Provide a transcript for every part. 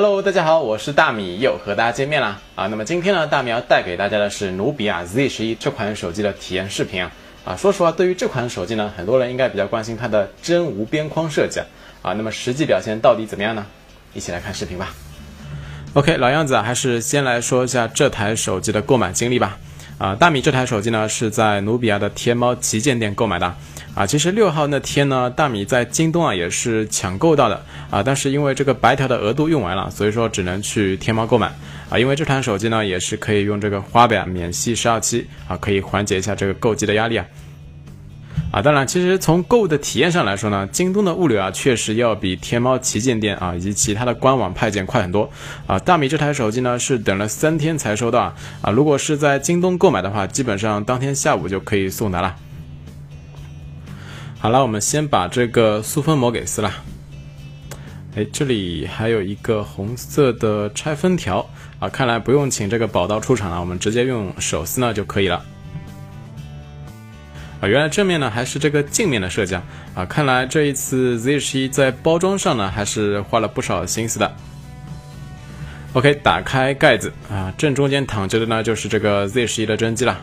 Hello，大家好，我是大米，又和大家见面啦啊！那么今天呢，大米要带给大家的是努比亚 Z 十一这款手机的体验视频啊啊！说实话，对于这款手机呢，很多人应该比较关心它的真无边框设计啊啊！那么实际表现到底怎么样呢？一起来看视频吧。OK，老样子啊，还是先来说一下这台手机的购买经历吧。啊，大米这台手机呢是在努比亚的天猫旗舰店购买的。啊，其实六号那天呢，大米在京东啊也是抢购到的啊，但是因为这个白条的额度用完了，所以说只能去天猫购买啊。因为这台手机呢也是可以用这个花呗啊免息十二期啊，可以缓解一下这个购机的压力啊。啊，当然，其实从购物的体验上来说呢，京东的物流啊确实要比天猫旗舰店啊以及其他的官网派件快很多啊。大米这台手机呢是等了三天才收到啊，啊，如果是在京东购买的话，基本上当天下午就可以送达了。好了，我们先把这个塑封膜给撕了。哎，这里还有一个红色的拆封条啊，看来不用请这个宝刀出场了，我们直接用手撕呢就可以了。啊，原来正面呢还是这个镜面的设计啊！啊，看来这一次 Z 十一在包装上呢还是花了不少心思的。OK，打开盖子啊，正中间躺着的呢就是这个 Z 十一的真机了。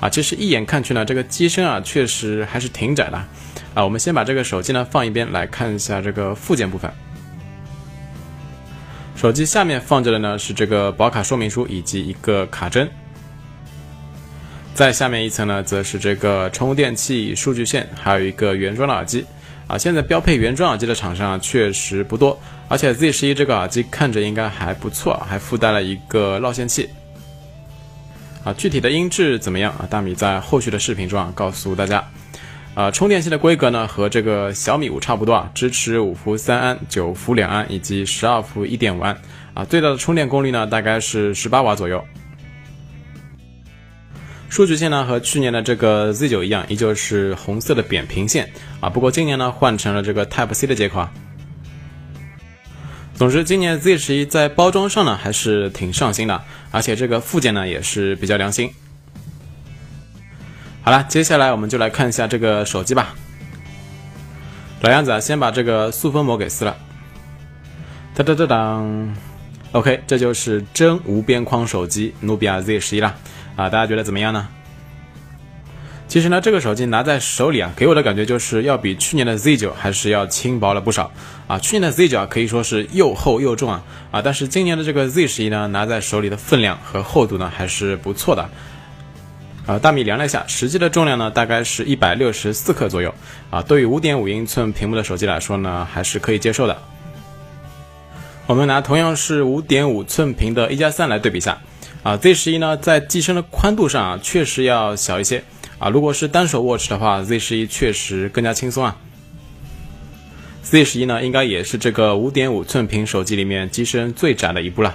啊，其实一眼看去呢，这个机身啊确实还是挺窄的。啊，我们先把这个手机呢放一边，来看一下这个附件部分。手机下面放着的呢是这个保卡说明书以及一个卡针。在下面一层呢，则是这个充电器、数据线，还有一个原装的耳机。啊，现在标配原装耳机的厂商啊，确实不多。而且 Z 十一这个耳机看着应该还不错，还附带了一个绕线器。啊，具体的音质怎么样啊？大米在后续的视频中啊，告诉大家。啊，充电器的规格呢，和这个小米五差不多啊，支持五伏三安、九伏两安以及十二伏一点五安。啊，最大的充电功率呢，大概是十八瓦左右。数据线呢和去年的这个 Z 九一样，依旧是红色的扁平线啊。不过今年呢换成了这个 Type C 的接口啊。总之，今年 Z 十一在包装上呢还是挺上心的，而且这个附件呢也是比较良心。好了，接下来我们就来看一下这个手机吧。老样子啊，先把这个塑封膜给撕了。哒哒哒当，OK，这就是真无边框手机努比亚 Z 十一了。啊，大家觉得怎么样呢？其实呢，这个手机拿在手里啊，给我的感觉就是要比去年的 Z 九还是要轻薄了不少啊。去年的 Z 九啊，可以说是又厚又重啊啊，但是今年的这个 Z 十一呢，拿在手里的分量和厚度呢还是不错的啊。大米量了一下，实际的重量呢大概是一百六十四克左右啊。对于五点五英寸屏幕的手机来说呢，还是可以接受的。我们拿同样是五点五寸屏的一加三来对比一下。啊，Z 十一呢，在机身的宽度上啊，确实要小一些啊。如果是单手握持的话，Z 十一确实更加轻松啊。Z 十一呢，应该也是这个五点五寸屏手机里面机身最窄的一部了。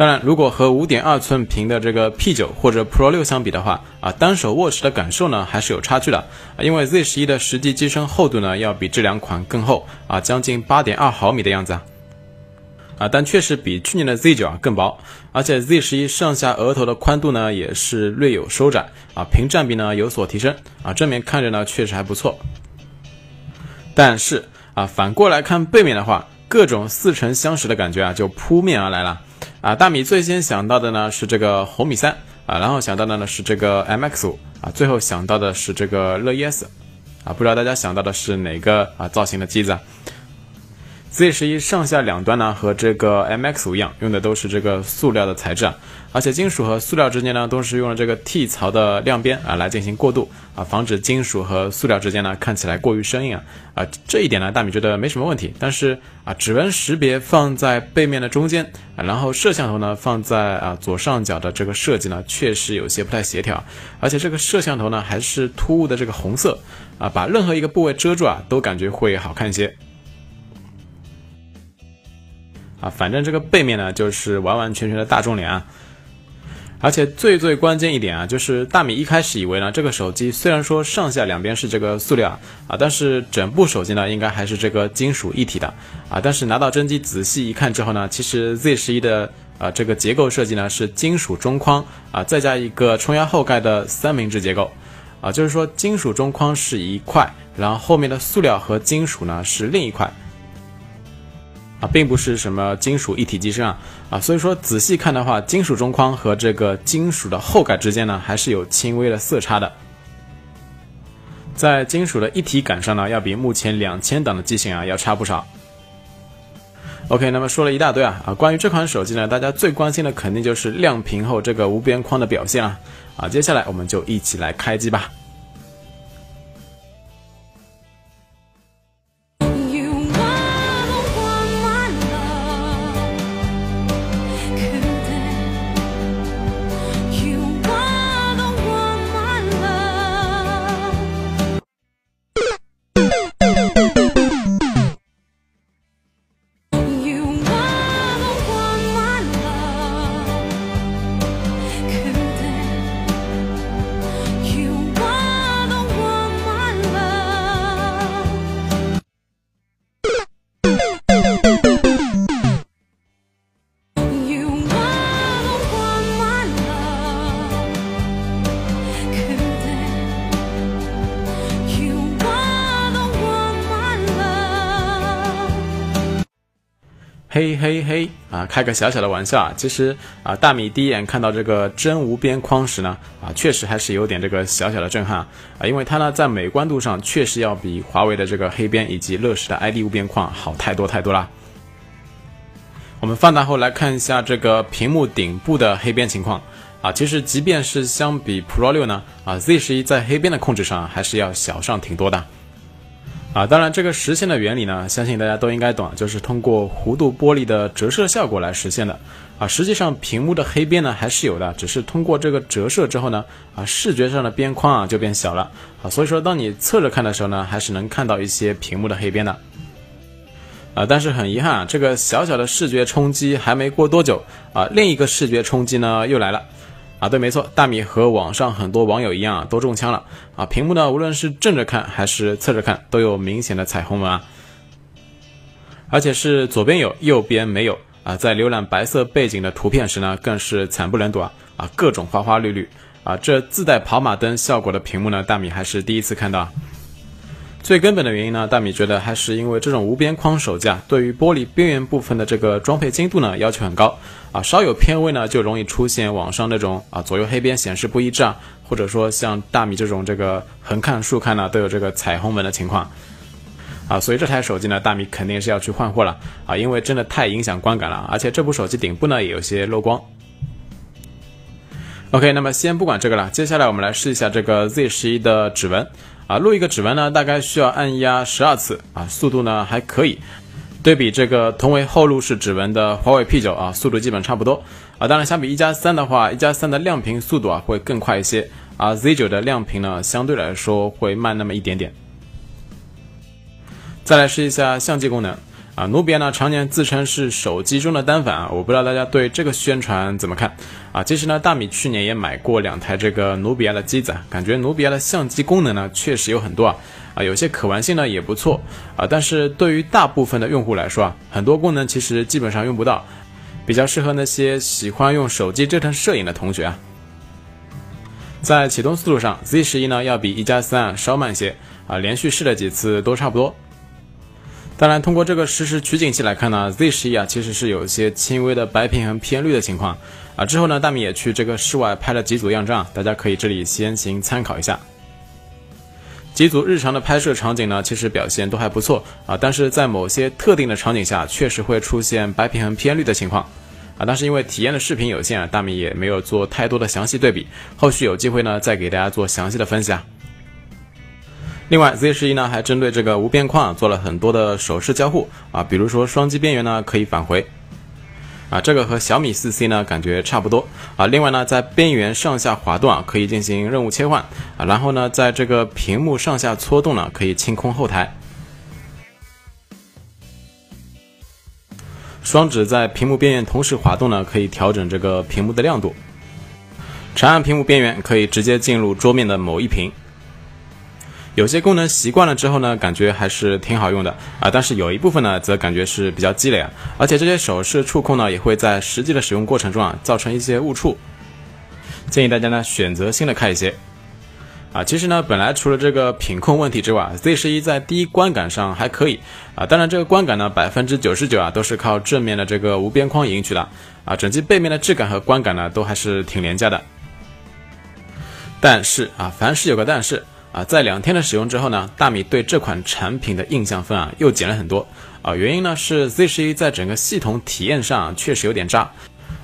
当然，如果和五点二寸屏的这个 P 九或者 Pro 六相比的话啊，单手握持的感受呢，还是有差距的啊。因为 Z 十一的实际机身厚度呢，要比这两款更厚啊，将近八点二毫米的样子啊。啊，但确实比去年的 Z 九啊更薄，而且 Z 十一上下额头的宽度呢也是略有收窄啊，屏占比呢有所提升啊，正面看着呢确实还不错。但是啊，反过来看背面的话，各种似曾相识的感觉啊就扑面而来了啊。大米最先想到的呢是这个红米三啊，然后想到的呢是这个 MX 五啊，最后想到的是这个乐 ES 啊，不知道大家想到的是哪个啊造型的机子？啊？Z 十一上下两端呢，和这个 MX 五一样，用的都是这个塑料的材质啊，而且金属和塑料之间呢，都是用了这个 T 槽的亮边啊来进行过渡啊，防止金属和塑料之间呢看起来过于生硬啊啊，这一点呢，大米觉得没什么问题。但是啊，指纹识别放在背面的中间啊，然后摄像头呢放在啊左上角的这个设计呢，确实有些不太协调，而且这个摄像头呢还是突兀的这个红色啊，把任何一个部位遮住啊，都感觉会好看一些。啊，反正这个背面呢，就是完完全全的大众脸啊，而且最最关键一点啊，就是大米一开始以为呢，这个手机虽然说上下两边是这个塑料啊，但是整部手机呢，应该还是这个金属一体的啊，但是拿到真机仔细一看之后呢，其实 Z 十一的啊这个结构设计呢是金属中框啊，再加一个冲压后盖的三明治结构啊，就是说金属中框是一块，然后后面的塑料和金属呢是另一块。啊，并不是什么金属一体机身啊啊，所以说仔细看的话，金属中框和这个金属的后盖之间呢，还是有轻微的色差的。在金属的一体感上呢，要比目前两千档的机型啊要差不少。OK，那么说了一大堆啊啊，关于这款手机呢，大家最关心的肯定就是亮屏后这个无边框的表现了啊。接下来我们就一起来开机吧。嘿嘿嘿啊，开个小小的玩笑啊，其实啊，大米第一眼看到这个真无边框时呢，啊，确实还是有点这个小小的震撼啊，因为它呢在美观度上确实要比华为的这个黑边以及乐视的 ID 无边框好太多太多啦。我们放大后来看一下这个屏幕顶部的黑边情况啊，其实即便是相比 Pro 六呢，啊 Z 十一在黑边的控制上还是要小上挺多的。啊，当然，这个实现的原理呢，相信大家都应该懂，就是通过弧度玻璃的折射效果来实现的。啊，实际上屏幕的黑边呢还是有的，只是通过这个折射之后呢，啊，视觉上的边框啊就变小了。啊，所以说当你侧着看的时候呢，还是能看到一些屏幕的黑边的。啊，但是很遗憾啊，这个小小的视觉冲击还没过多久，啊，另一个视觉冲击呢又来了。啊，对，没错，大米和网上很多网友一样啊，都中枪了啊！屏幕呢，无论是正着看还是侧着看，都有明显的彩虹纹啊，而且是左边有，右边没有啊！在浏览白色背景的图片时呢，更是惨不忍睹啊！啊，各种花花绿绿啊！这自带跑马灯效果的屏幕呢，大米还是第一次看到。最根本的原因呢，大米觉得还是因为这种无边框手机啊，对于玻璃边缘部分的这个装配精度呢要求很高啊，稍有偏微呢就容易出现网上那种啊左右黑边显示不一致啊，或者说像大米这种这个横看竖看呢都有这个彩虹纹的情况啊，所以这台手机呢，大米肯定是要去换货了啊，因为真的太影响观感了，而且这部手机顶部呢也有些漏光。OK，那么先不管这个了，接下来我们来试一下这个 Z 十一的指纹。啊，录一个指纹呢，大概需要按压十二次啊，速度呢还可以。对比这个同为后入式指纹的华为 P9 啊，速度基本差不多啊。当然，相比一加三的话，一加三的亮屏速度啊会更快一些啊，Z9 的亮屏呢相对来说会慢那么一点点。再来试一下相机功能。啊，努比亚呢常年自称是手机中的单反啊，我不知道大家对这个宣传怎么看啊？其实呢，大米去年也买过两台这个努比亚的机子，感觉努比亚的相机功能呢确实有很多啊，啊，有些可玩性呢也不错啊，但是对于大部分的用户来说啊，很多功能其实基本上用不到，比较适合那些喜欢用手机折腾摄影的同学啊。在启动速度上，Z 十一呢要比一加三稍慢些啊，连续试了几次都差不多。当然，通过这个实时取景器来看呢，Z 十一啊其实是有一些轻微的白平衡偏绿的情况啊。之后呢，大米也去这个室外拍了几组样张，大家可以这里先行参考一下。几组日常的拍摄场景呢，其实表现都还不错啊，但是在某些特定的场景下，确实会出现白平衡偏绿的情况啊。但是因为体验的视频有限，大米也没有做太多的详细对比，后续有机会呢再给大家做详细的分析啊。另外，Z 十一呢还针对这个无边框啊做了很多的手势交互啊，比如说双击边缘呢可以返回啊，这个和小米四 C 呢感觉差不多啊。另外呢，在边缘上下滑动啊可以进行任务切换啊，然后呢，在这个屏幕上下搓动呢可以清空后台。双指在屏幕边缘同时滑动呢，可以调整这个屏幕的亮度。长按屏幕边缘可以直接进入桌面的某一屏。有些功能习惯了之后呢，感觉还是挺好用的啊，但是有一部分呢，则感觉是比较鸡肋啊，而且这些手势触控呢，也会在实际的使用过程中啊，造成一些误触。建议大家呢，选择性的开一些。啊，其实呢，本来除了这个品控问题之外，Z 十一在第一观感上还可以啊。当然，这个观感呢，百分之九十九啊都是靠正面的这个无边框赢取的啊。整机背面的质感和观感呢，都还是挺廉价的。但是啊，凡事有个但是啊，在两天的使用之后呢，大米对这款产品的印象分啊又减了很多啊。原因呢是 Z 十一在整个系统体验上确实有点渣。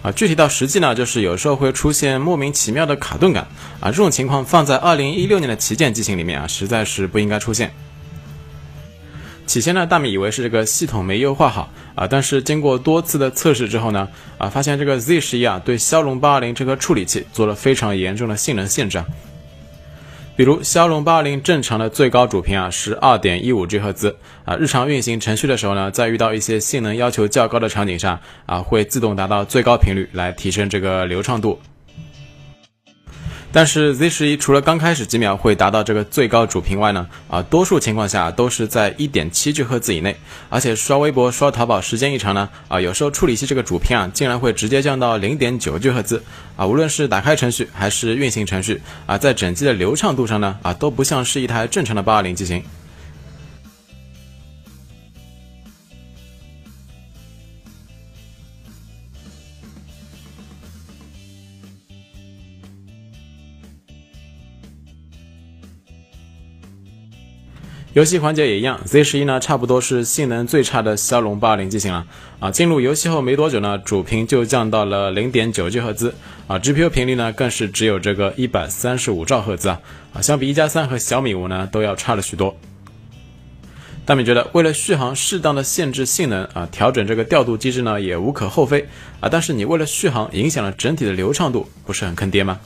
啊，具体到实际呢，就是有时候会出现莫名其妙的卡顿感啊，这种情况放在二零一六年的旗舰机型里面啊，实在是不应该出现。起先呢，大米以为是这个系统没优化好啊，但是经过多次的测试之后呢，啊，发现这个 Z 十一啊，对骁龙八二零这个处理器做了非常严重的性能限制啊。比如骁龙八二零正常的最高主频啊是二点一五 G 赫兹啊，日常运行程序的时候呢，在遇到一些性能要求较高的场景上啊，会自动达到最高频率来提升这个流畅度。但是 Z 十一除了刚开始几秒会达到这个最高主频外呢，啊，多数情况下都是在一点七 G 赫兹以内，而且刷微博、刷淘宝时间一长呢，啊，有时候处理器这个主频啊，竟然会直接降到零点九 G 赫兹，啊，无论是打开程序还是运行程序，啊，在整机的流畅度上呢，啊，都不像是一台正常的八二零机型。游戏环节也一样，Z 十一呢差不多是性能最差的骁龙八二零机型了啊。进入游戏后没多久呢，主频就降到了零点九 G 赫兹啊，GPU 频率呢更是只有这个一百三十五兆赫兹啊啊，相比一加三和小米五呢都要差了许多。大米觉得，为了续航适当的限制性能啊，调整这个调度机制呢也无可厚非啊，但是你为了续航影响了整体的流畅度，不是很坑爹吗？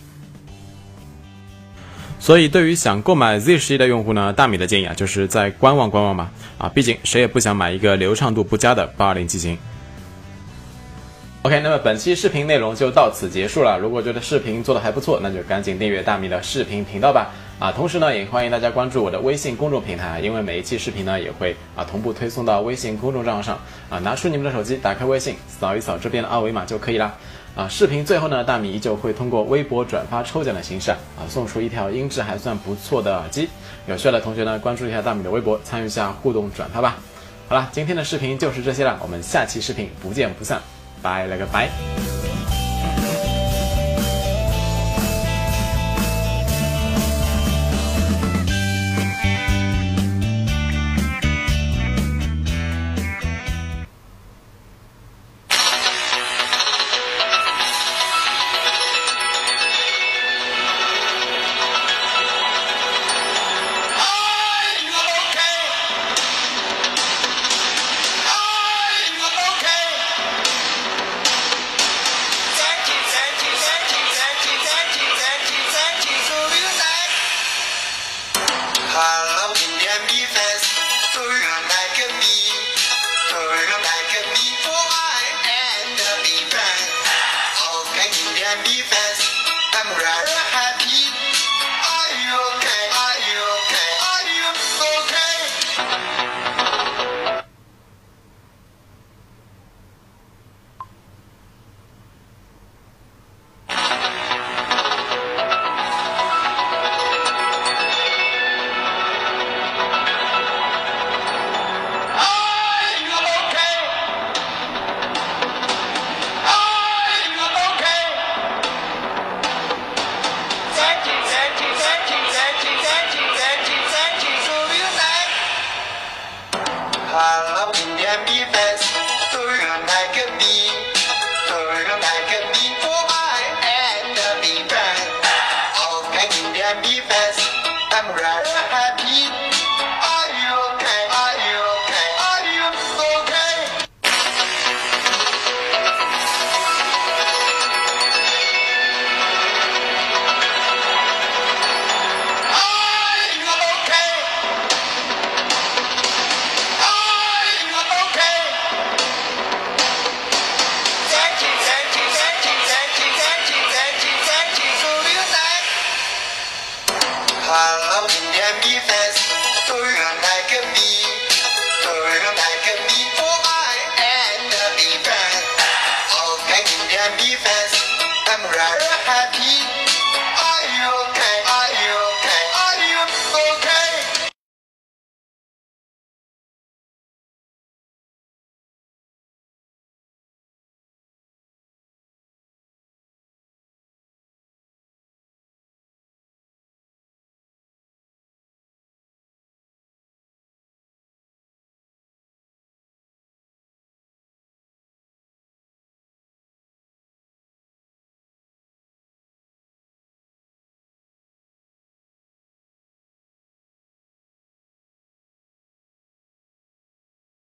所以，对于想购买 Z 十一的用户呢，大米的建议啊，就是再观望观望吧。啊，毕竟谁也不想买一个流畅度不佳的八二零机型。OK，那么本期视频内容就到此结束了。如果觉得视频做的还不错，那就赶紧订阅大米的视频频道吧。啊，同时呢，也欢迎大家关注我的微信公众平台，因为每一期视频呢，也会啊同步推送到微信公众账号上。啊，拿出你们的手机，打开微信，扫一扫这边的二维码就可以了。啊，视频最后呢，大米依旧会通过微博转发抽奖的形式啊，送出一条音质还算不错的耳机。有需要的同学呢，关注一下大米的微博，参与一下互动转发吧。好了，今天的视频就是这些了，我们下期视频不见不散，拜了个拜。